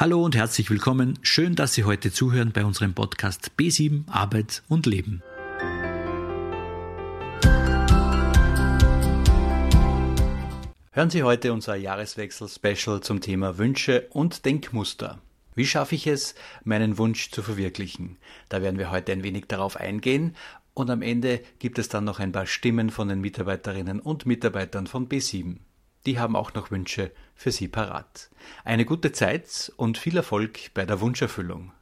Hallo und herzlich willkommen. Schön, dass Sie heute zuhören bei unserem Podcast B7 Arbeit und Leben. Hören Sie heute unser Jahreswechsel-Special zum Thema Wünsche und Denkmuster. Wie schaffe ich es, meinen Wunsch zu verwirklichen? Da werden wir heute ein wenig darauf eingehen und am Ende gibt es dann noch ein paar Stimmen von den Mitarbeiterinnen und Mitarbeitern von B7. Die haben auch noch Wünsche für Sie parat. Eine gute Zeit und viel Erfolg bei der Wunscherfüllung.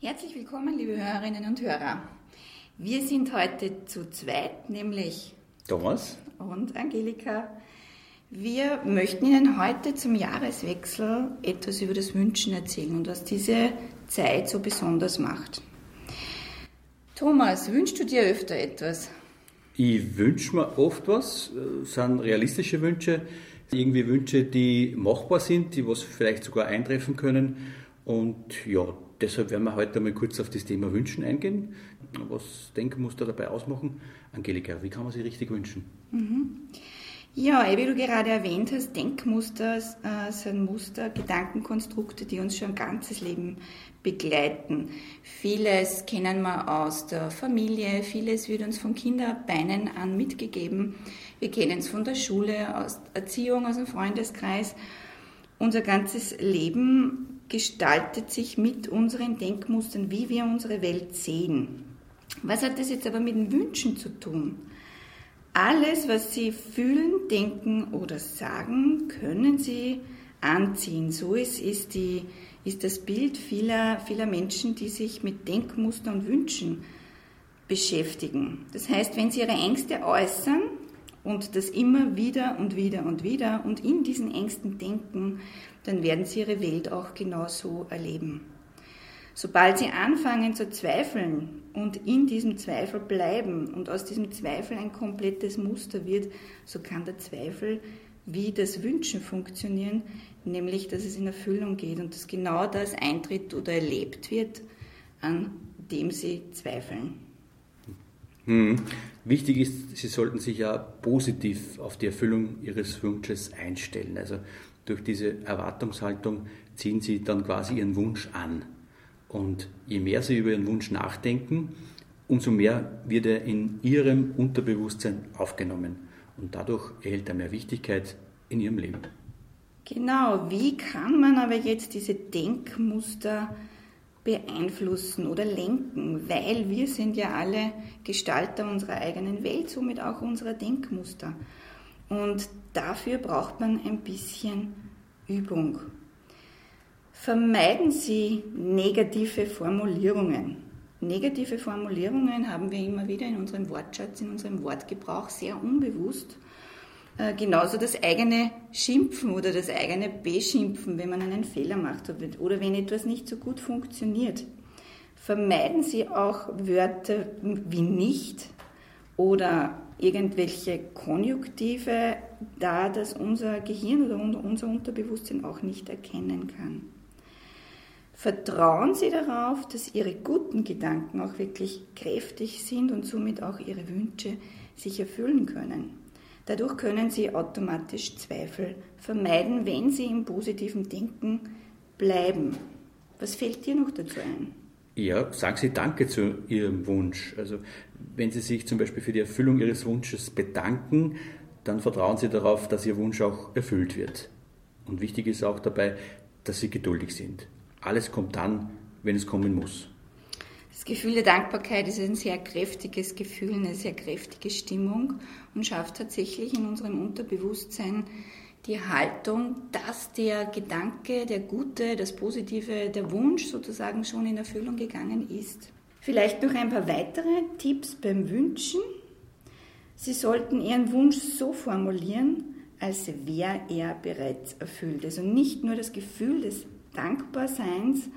Herzlich willkommen, liebe Hörerinnen und Hörer. Wir sind heute zu zweit, nämlich Thomas und Angelika. Wir möchten Ihnen heute zum Jahreswechsel etwas über das Wünschen erzählen und was diese Zeit so besonders macht. Thomas, wünschst du dir öfter etwas? Ich wünsche mir oft was, das sind realistische Wünsche, irgendwie Wünsche, die machbar sind, die was vielleicht sogar eintreffen können. Und ja, deshalb werden wir heute mal kurz auf das Thema Wünschen eingehen. Was Denkmuster dabei ausmachen? Angelika, wie kann man sich richtig wünschen? Mhm. Ja, wie du gerade erwähnt hast, Denkmuster äh, sind Muster, Gedankenkonstrukte, die uns schon ein ganzes Leben begleiten. Vieles kennen wir aus der Familie, vieles wird uns von Kinderbeinen an mitgegeben. Wir kennen es von der Schule, aus Erziehung, aus dem Freundeskreis. Unser ganzes Leben gestaltet sich mit unseren Denkmustern, wie wir unsere Welt sehen. Was hat das jetzt aber mit den Wünschen zu tun? Alles, was Sie fühlen, denken oder sagen, können Sie anziehen. So ist, ist, die, ist das Bild vieler, vieler Menschen, die sich mit Denkmustern und Wünschen beschäftigen. Das heißt, wenn Sie Ihre Ängste äußern und das immer wieder und wieder und wieder und in diesen Ängsten denken, dann werden Sie Ihre Welt auch genauso erleben. Sobald sie anfangen zu zweifeln und in diesem Zweifel bleiben und aus diesem Zweifel ein komplettes Muster wird, so kann der Zweifel wie das Wünschen funktionieren, nämlich dass es in Erfüllung geht und dass genau das eintritt oder erlebt wird, an dem sie zweifeln. Hm. Wichtig ist, Sie sollten sich ja positiv auf die Erfüllung Ihres Wunsches einstellen. Also durch diese Erwartungshaltung ziehen Sie dann quasi Ihren Wunsch an. Und je mehr Sie über Ihren Wunsch nachdenken, umso mehr wird er in Ihrem Unterbewusstsein aufgenommen. Und dadurch erhält er mehr Wichtigkeit in Ihrem Leben. Genau, wie kann man aber jetzt diese Denkmuster beeinflussen oder lenken? Weil wir sind ja alle Gestalter unserer eigenen Welt, somit auch unserer Denkmuster. Und dafür braucht man ein bisschen Übung. Vermeiden Sie negative Formulierungen. Negative Formulierungen haben wir immer wieder in unserem Wortschatz, in unserem Wortgebrauch sehr unbewusst. Äh, genauso das eigene Schimpfen oder das eigene Beschimpfen, wenn man einen Fehler macht oder wenn etwas nicht so gut funktioniert. Vermeiden Sie auch Wörter wie nicht oder irgendwelche Konjunktive, da das unser Gehirn oder unser Unterbewusstsein auch nicht erkennen kann. Vertrauen Sie darauf, dass Ihre guten Gedanken auch wirklich kräftig sind und somit auch Ihre Wünsche sich erfüllen können. Dadurch können Sie automatisch Zweifel vermeiden, wenn Sie im positiven Denken bleiben. Was fällt dir noch dazu ein? Ja, sagen Sie Danke zu Ihrem Wunsch. Also wenn Sie sich zum Beispiel für die Erfüllung Ihres Wunsches bedanken, dann vertrauen Sie darauf, dass Ihr Wunsch auch erfüllt wird. Und wichtig ist auch dabei, dass Sie geduldig sind alles kommt dann, wenn es kommen muss. Das Gefühl der Dankbarkeit ist ein sehr kräftiges Gefühl, eine sehr kräftige Stimmung und schafft tatsächlich in unserem Unterbewusstsein die Haltung, dass der Gedanke, der Gute, das Positive, der Wunsch sozusagen schon in Erfüllung gegangen ist. Vielleicht noch ein paar weitere Tipps beim Wünschen. Sie sollten Ihren Wunsch so formulieren, als wäre er bereits erfüllt. Also nicht nur das Gefühl des Dankbarseins,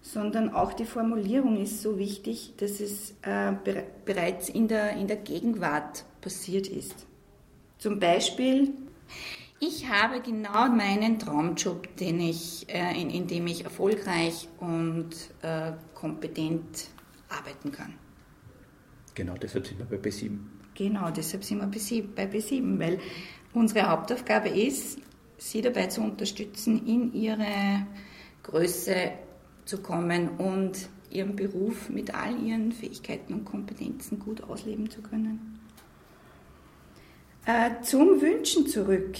sondern auch die Formulierung ist so wichtig, dass es äh, bereits in der, in der Gegenwart passiert ist. Zum Beispiel, ich habe genau meinen Traumjob, den ich, äh, in, in dem ich erfolgreich und äh, kompetent arbeiten kann. Genau, deshalb sind wir bei B7. Genau, deshalb sind wir bei B7, weil unsere Hauptaufgabe ist, Sie dabei zu unterstützen, in Ihre Größe zu kommen und Ihren Beruf mit all Ihren Fähigkeiten und Kompetenzen gut ausleben zu können. Äh, zum Wünschen zurück.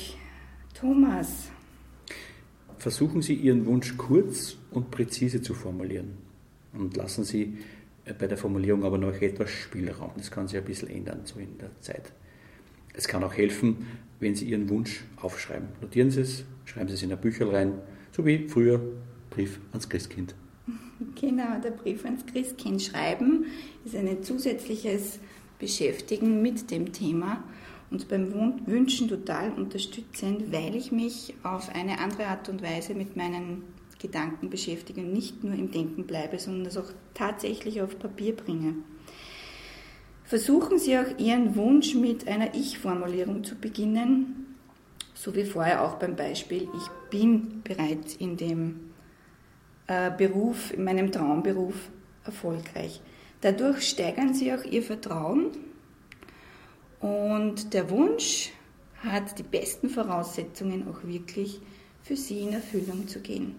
Thomas. Versuchen Sie Ihren Wunsch kurz und präzise zu formulieren und lassen Sie äh, bei der Formulierung aber noch etwas Spielraum. Das kann sich ein bisschen ändern so in der Zeit. Es kann auch helfen, wenn Sie Ihren Wunsch aufschreiben. Notieren Sie es, schreiben Sie es in ein Bücherl rein, so wie früher Brief ans Christkind. Genau, der Brief ans Christkind schreiben ist ein zusätzliches Beschäftigen mit dem Thema und beim Wünschen total unterstützend, weil ich mich auf eine andere Art und Weise mit meinen Gedanken beschäftige und nicht nur im Denken bleibe, sondern das auch tatsächlich auf Papier bringe. Versuchen Sie auch Ihren Wunsch mit einer Ich-Formulierung zu beginnen, so wie vorher auch beim Beispiel, ich bin bereits in dem Beruf, in meinem Traumberuf erfolgreich. Dadurch steigern Sie auch Ihr Vertrauen und der Wunsch hat die besten Voraussetzungen, auch wirklich für Sie in Erfüllung zu gehen.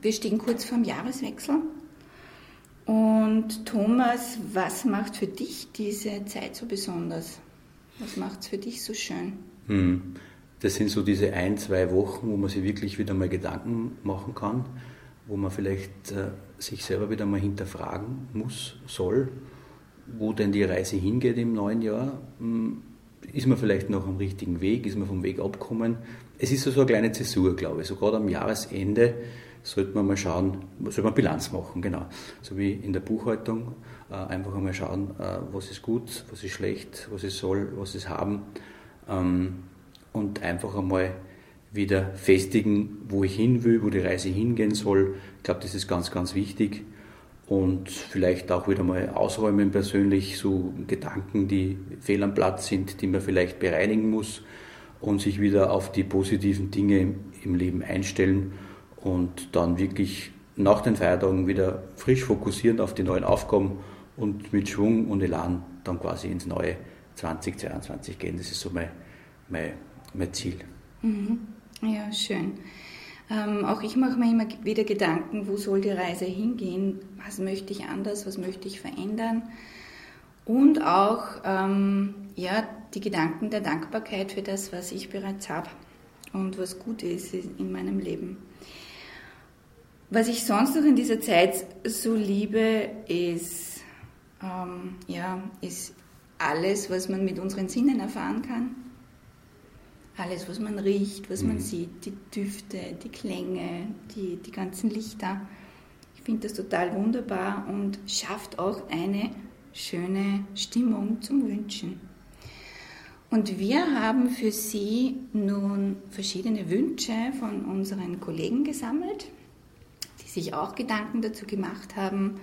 Wir stehen kurz vorm Jahreswechsel. Und Thomas, was macht für dich diese Zeit so besonders? Was macht es für dich so schön? Hm. Das sind so diese ein, zwei Wochen, wo man sich wirklich wieder mal Gedanken machen kann, wo man vielleicht äh, sich selber wieder mal hinterfragen muss, soll wo denn die Reise hingeht im neuen Jahr. Hm, ist man vielleicht noch am richtigen Weg? Ist man vom Weg abgekommen? Es ist so eine kleine Zäsur, glaube ich. So gerade am Jahresende sollte man mal schauen, sollte man Bilanz machen, genau. So wie in der Buchhaltung. Äh, einfach einmal schauen, äh, was ist gut, was ist schlecht, was ist soll, was ist haben. Ähm, und einfach einmal wieder festigen, wo ich hin will, wo die Reise hingehen soll. Ich glaube, das ist ganz, ganz wichtig und vielleicht auch wieder mal ausräumen persönlich so Gedanken, die fehl am Platz sind, die man vielleicht bereinigen muss und sich wieder auf die positiven Dinge im Leben einstellen und dann wirklich nach den Feiertagen wieder frisch fokussieren auf die neuen Aufgaben und mit Schwung und Elan dann quasi ins neue 2022 gehen. Das ist so mein, mein, mein Ziel. Mhm. Ja, schön. Ähm, auch ich mache mir immer wieder Gedanken, wo soll die Reise hingehen, was möchte ich anders, was möchte ich verändern. Und auch ähm, ja, die Gedanken der Dankbarkeit für das, was ich bereits habe und was gut ist in meinem Leben. Was ich sonst noch in dieser Zeit so liebe, ist, ähm, ja, ist alles, was man mit unseren Sinnen erfahren kann. Alles, was man riecht, was man mhm. sieht, die Düfte, die Klänge, die, die ganzen Lichter. Ich finde das total wunderbar und schafft auch eine schöne Stimmung zum Wünschen. Und wir haben für Sie nun verschiedene Wünsche von unseren Kollegen gesammelt, die sich auch Gedanken dazu gemacht haben,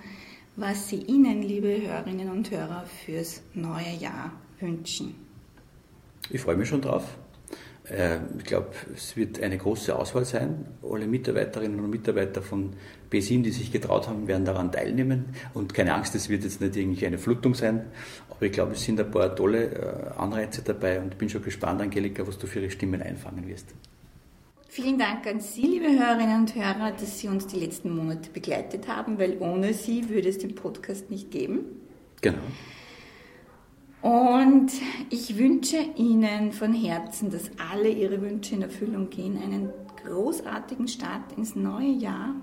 was sie Ihnen, liebe Hörerinnen und Hörer, fürs neue Jahr wünschen. Ich freue mich schon drauf. Äh, ich glaube, es wird eine große Auswahl sein. Alle Mitarbeiterinnen und Mitarbeiter von B7, die sich getraut haben, werden daran teilnehmen. Und keine Angst, es wird jetzt nicht irgendwie eine Flutung sein. Aber ich glaube, es sind ein paar tolle äh, Anreize dabei und bin schon gespannt, Angelika, was du für ihre Stimmen einfangen wirst. Vielen Dank an Sie, liebe Hörerinnen und Hörer, dass Sie uns die letzten Monate begleitet haben, weil ohne Sie würde es den Podcast nicht geben. Genau. Und ich wünsche Ihnen von Herzen, dass alle Ihre Wünsche in Erfüllung gehen, einen großartigen Start ins neue Jahr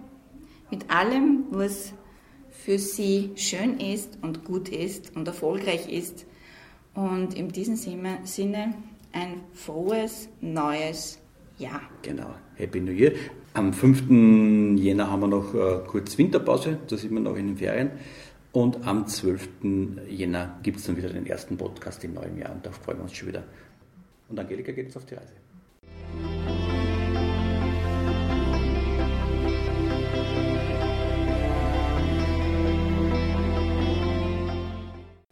mit allem, was für Sie schön ist und gut ist und erfolgreich ist. Und in diesem Sinne ein frohes neues Jahr. Genau, Happy New Year. Am 5. Jänner haben wir noch äh, kurz Winterpause, da sind wir noch in den Ferien. Und am 12. Jänner gibt es dann wieder den ersten Podcast im neuen Jahr und da freuen wir uns schon wieder. Und Angelika geht jetzt auf die Reise.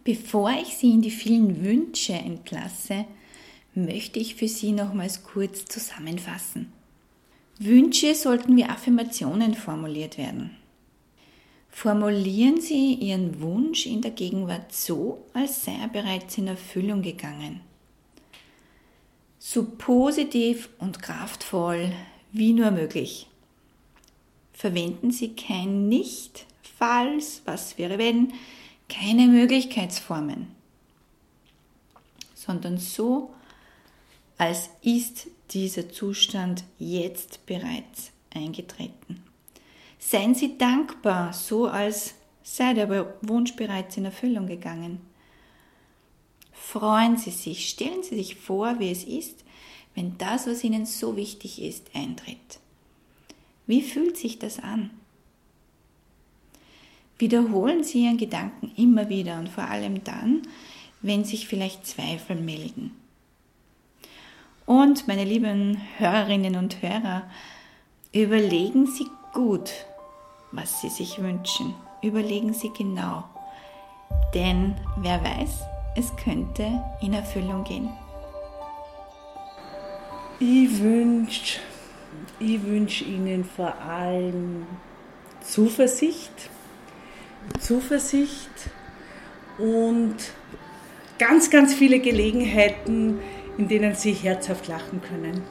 Bevor ich Sie in die vielen Wünsche entlasse, möchte ich für Sie nochmals kurz zusammenfassen. Wünsche sollten wie Affirmationen formuliert werden. Formulieren Sie Ihren Wunsch in der Gegenwart so, als sei er bereits in Erfüllung gegangen. So positiv und kraftvoll wie nur möglich. Verwenden Sie kein Nicht, Falls, was wäre wenn, keine Möglichkeitsformen, sondern so, als ist dieser Zustand jetzt bereits eingetreten. Seien Sie dankbar, so als sei der Wunsch bereits in Erfüllung gegangen. Freuen Sie sich, stellen Sie sich vor, wie es ist, wenn das, was Ihnen so wichtig ist, eintritt. Wie fühlt sich das an? Wiederholen Sie Ihren Gedanken immer wieder und vor allem dann, wenn sich vielleicht Zweifel melden. Und meine lieben Hörerinnen und Hörer, überlegen Sie gut, was Sie sich wünschen. Überlegen Sie genau. Denn wer weiß, es könnte in Erfüllung gehen. Ich wünsche ich wünsch Ihnen vor allem Zuversicht, Zuversicht und ganz, ganz viele Gelegenheiten, in denen Sie herzhaft lachen können.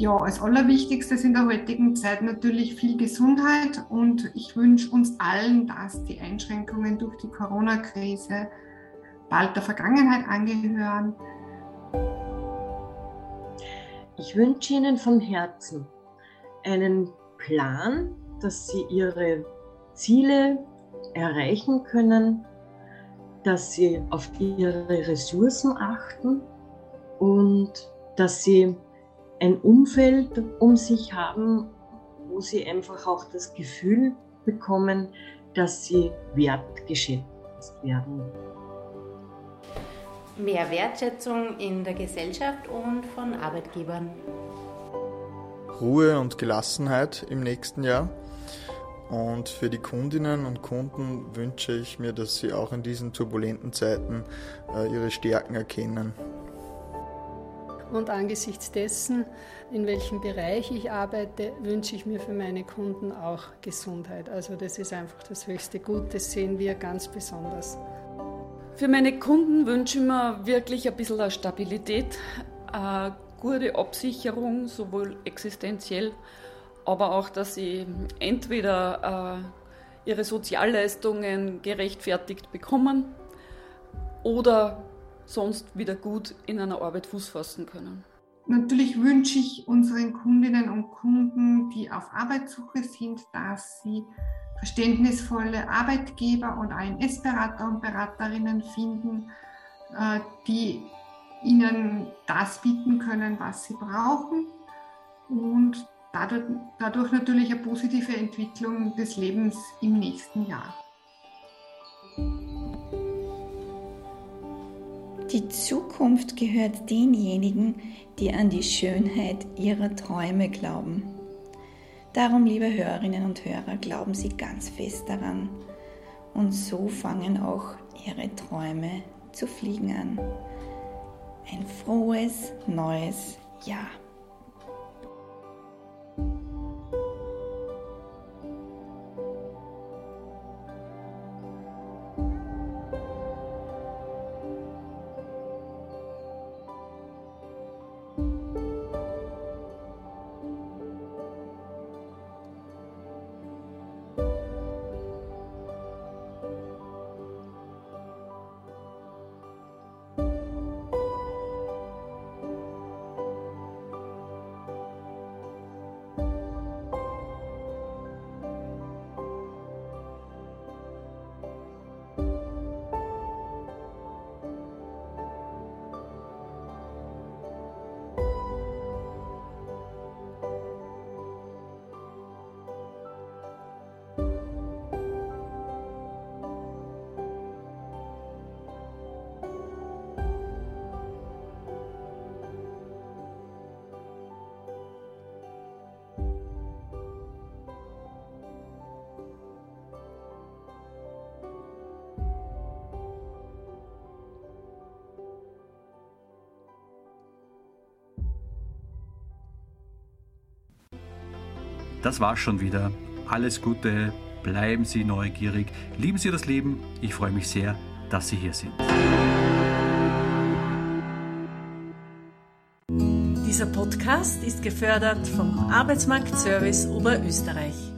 Ja, als Allerwichtigstes in der heutigen Zeit natürlich viel Gesundheit und ich wünsche uns allen, dass die Einschränkungen durch die Corona-Krise bald der Vergangenheit angehören. Ich wünsche Ihnen von Herzen einen Plan, dass Sie Ihre Ziele erreichen können, dass Sie auf Ihre Ressourcen achten und dass Sie ein Umfeld um sich haben, wo Sie einfach auch das Gefühl bekommen, dass Sie wertgeschätzt werden. Mehr Wertschätzung in der Gesellschaft und von Arbeitgebern. Ruhe und Gelassenheit im nächsten Jahr. Und für die Kundinnen und Kunden wünsche ich mir, dass sie auch in diesen turbulenten Zeiten äh, ihre Stärken erkennen. Und angesichts dessen, in welchem Bereich ich arbeite, wünsche ich mir für meine Kunden auch Gesundheit. Also das ist einfach das höchste Gut, das sehen wir ganz besonders. Für meine Kunden wünsche ich mir wirklich ein bisschen Stabilität, eine gute Absicherung, sowohl existenziell aber auch, dass sie entweder äh, ihre Sozialleistungen gerechtfertigt bekommen oder sonst wieder gut in einer Arbeit Fuß fassen können. Natürlich wünsche ich unseren Kundinnen und Kunden, die auf Arbeitssuche sind, dass sie verständnisvolle Arbeitgeber und AMS-Berater und Beraterinnen finden, äh, die ihnen das bieten können, was sie brauchen und dadurch, dadurch natürlich eine positive Entwicklung des Lebens im nächsten Jahr. Die Zukunft gehört denjenigen, die an die Schönheit ihrer Träume glauben. Darum, liebe Hörerinnen und Hörer, glauben Sie ganz fest daran. Und so fangen auch Ihre Träume zu fliegen an. Ein frohes neues Jahr. Das war's schon wieder. alles Gute, bleiben Sie neugierig, lieben Sie das Leben. Ich freue mich sehr, dass Sie hier sind. Dieser Podcast ist gefördert vom Arbeitsmarktservice Oberösterreich.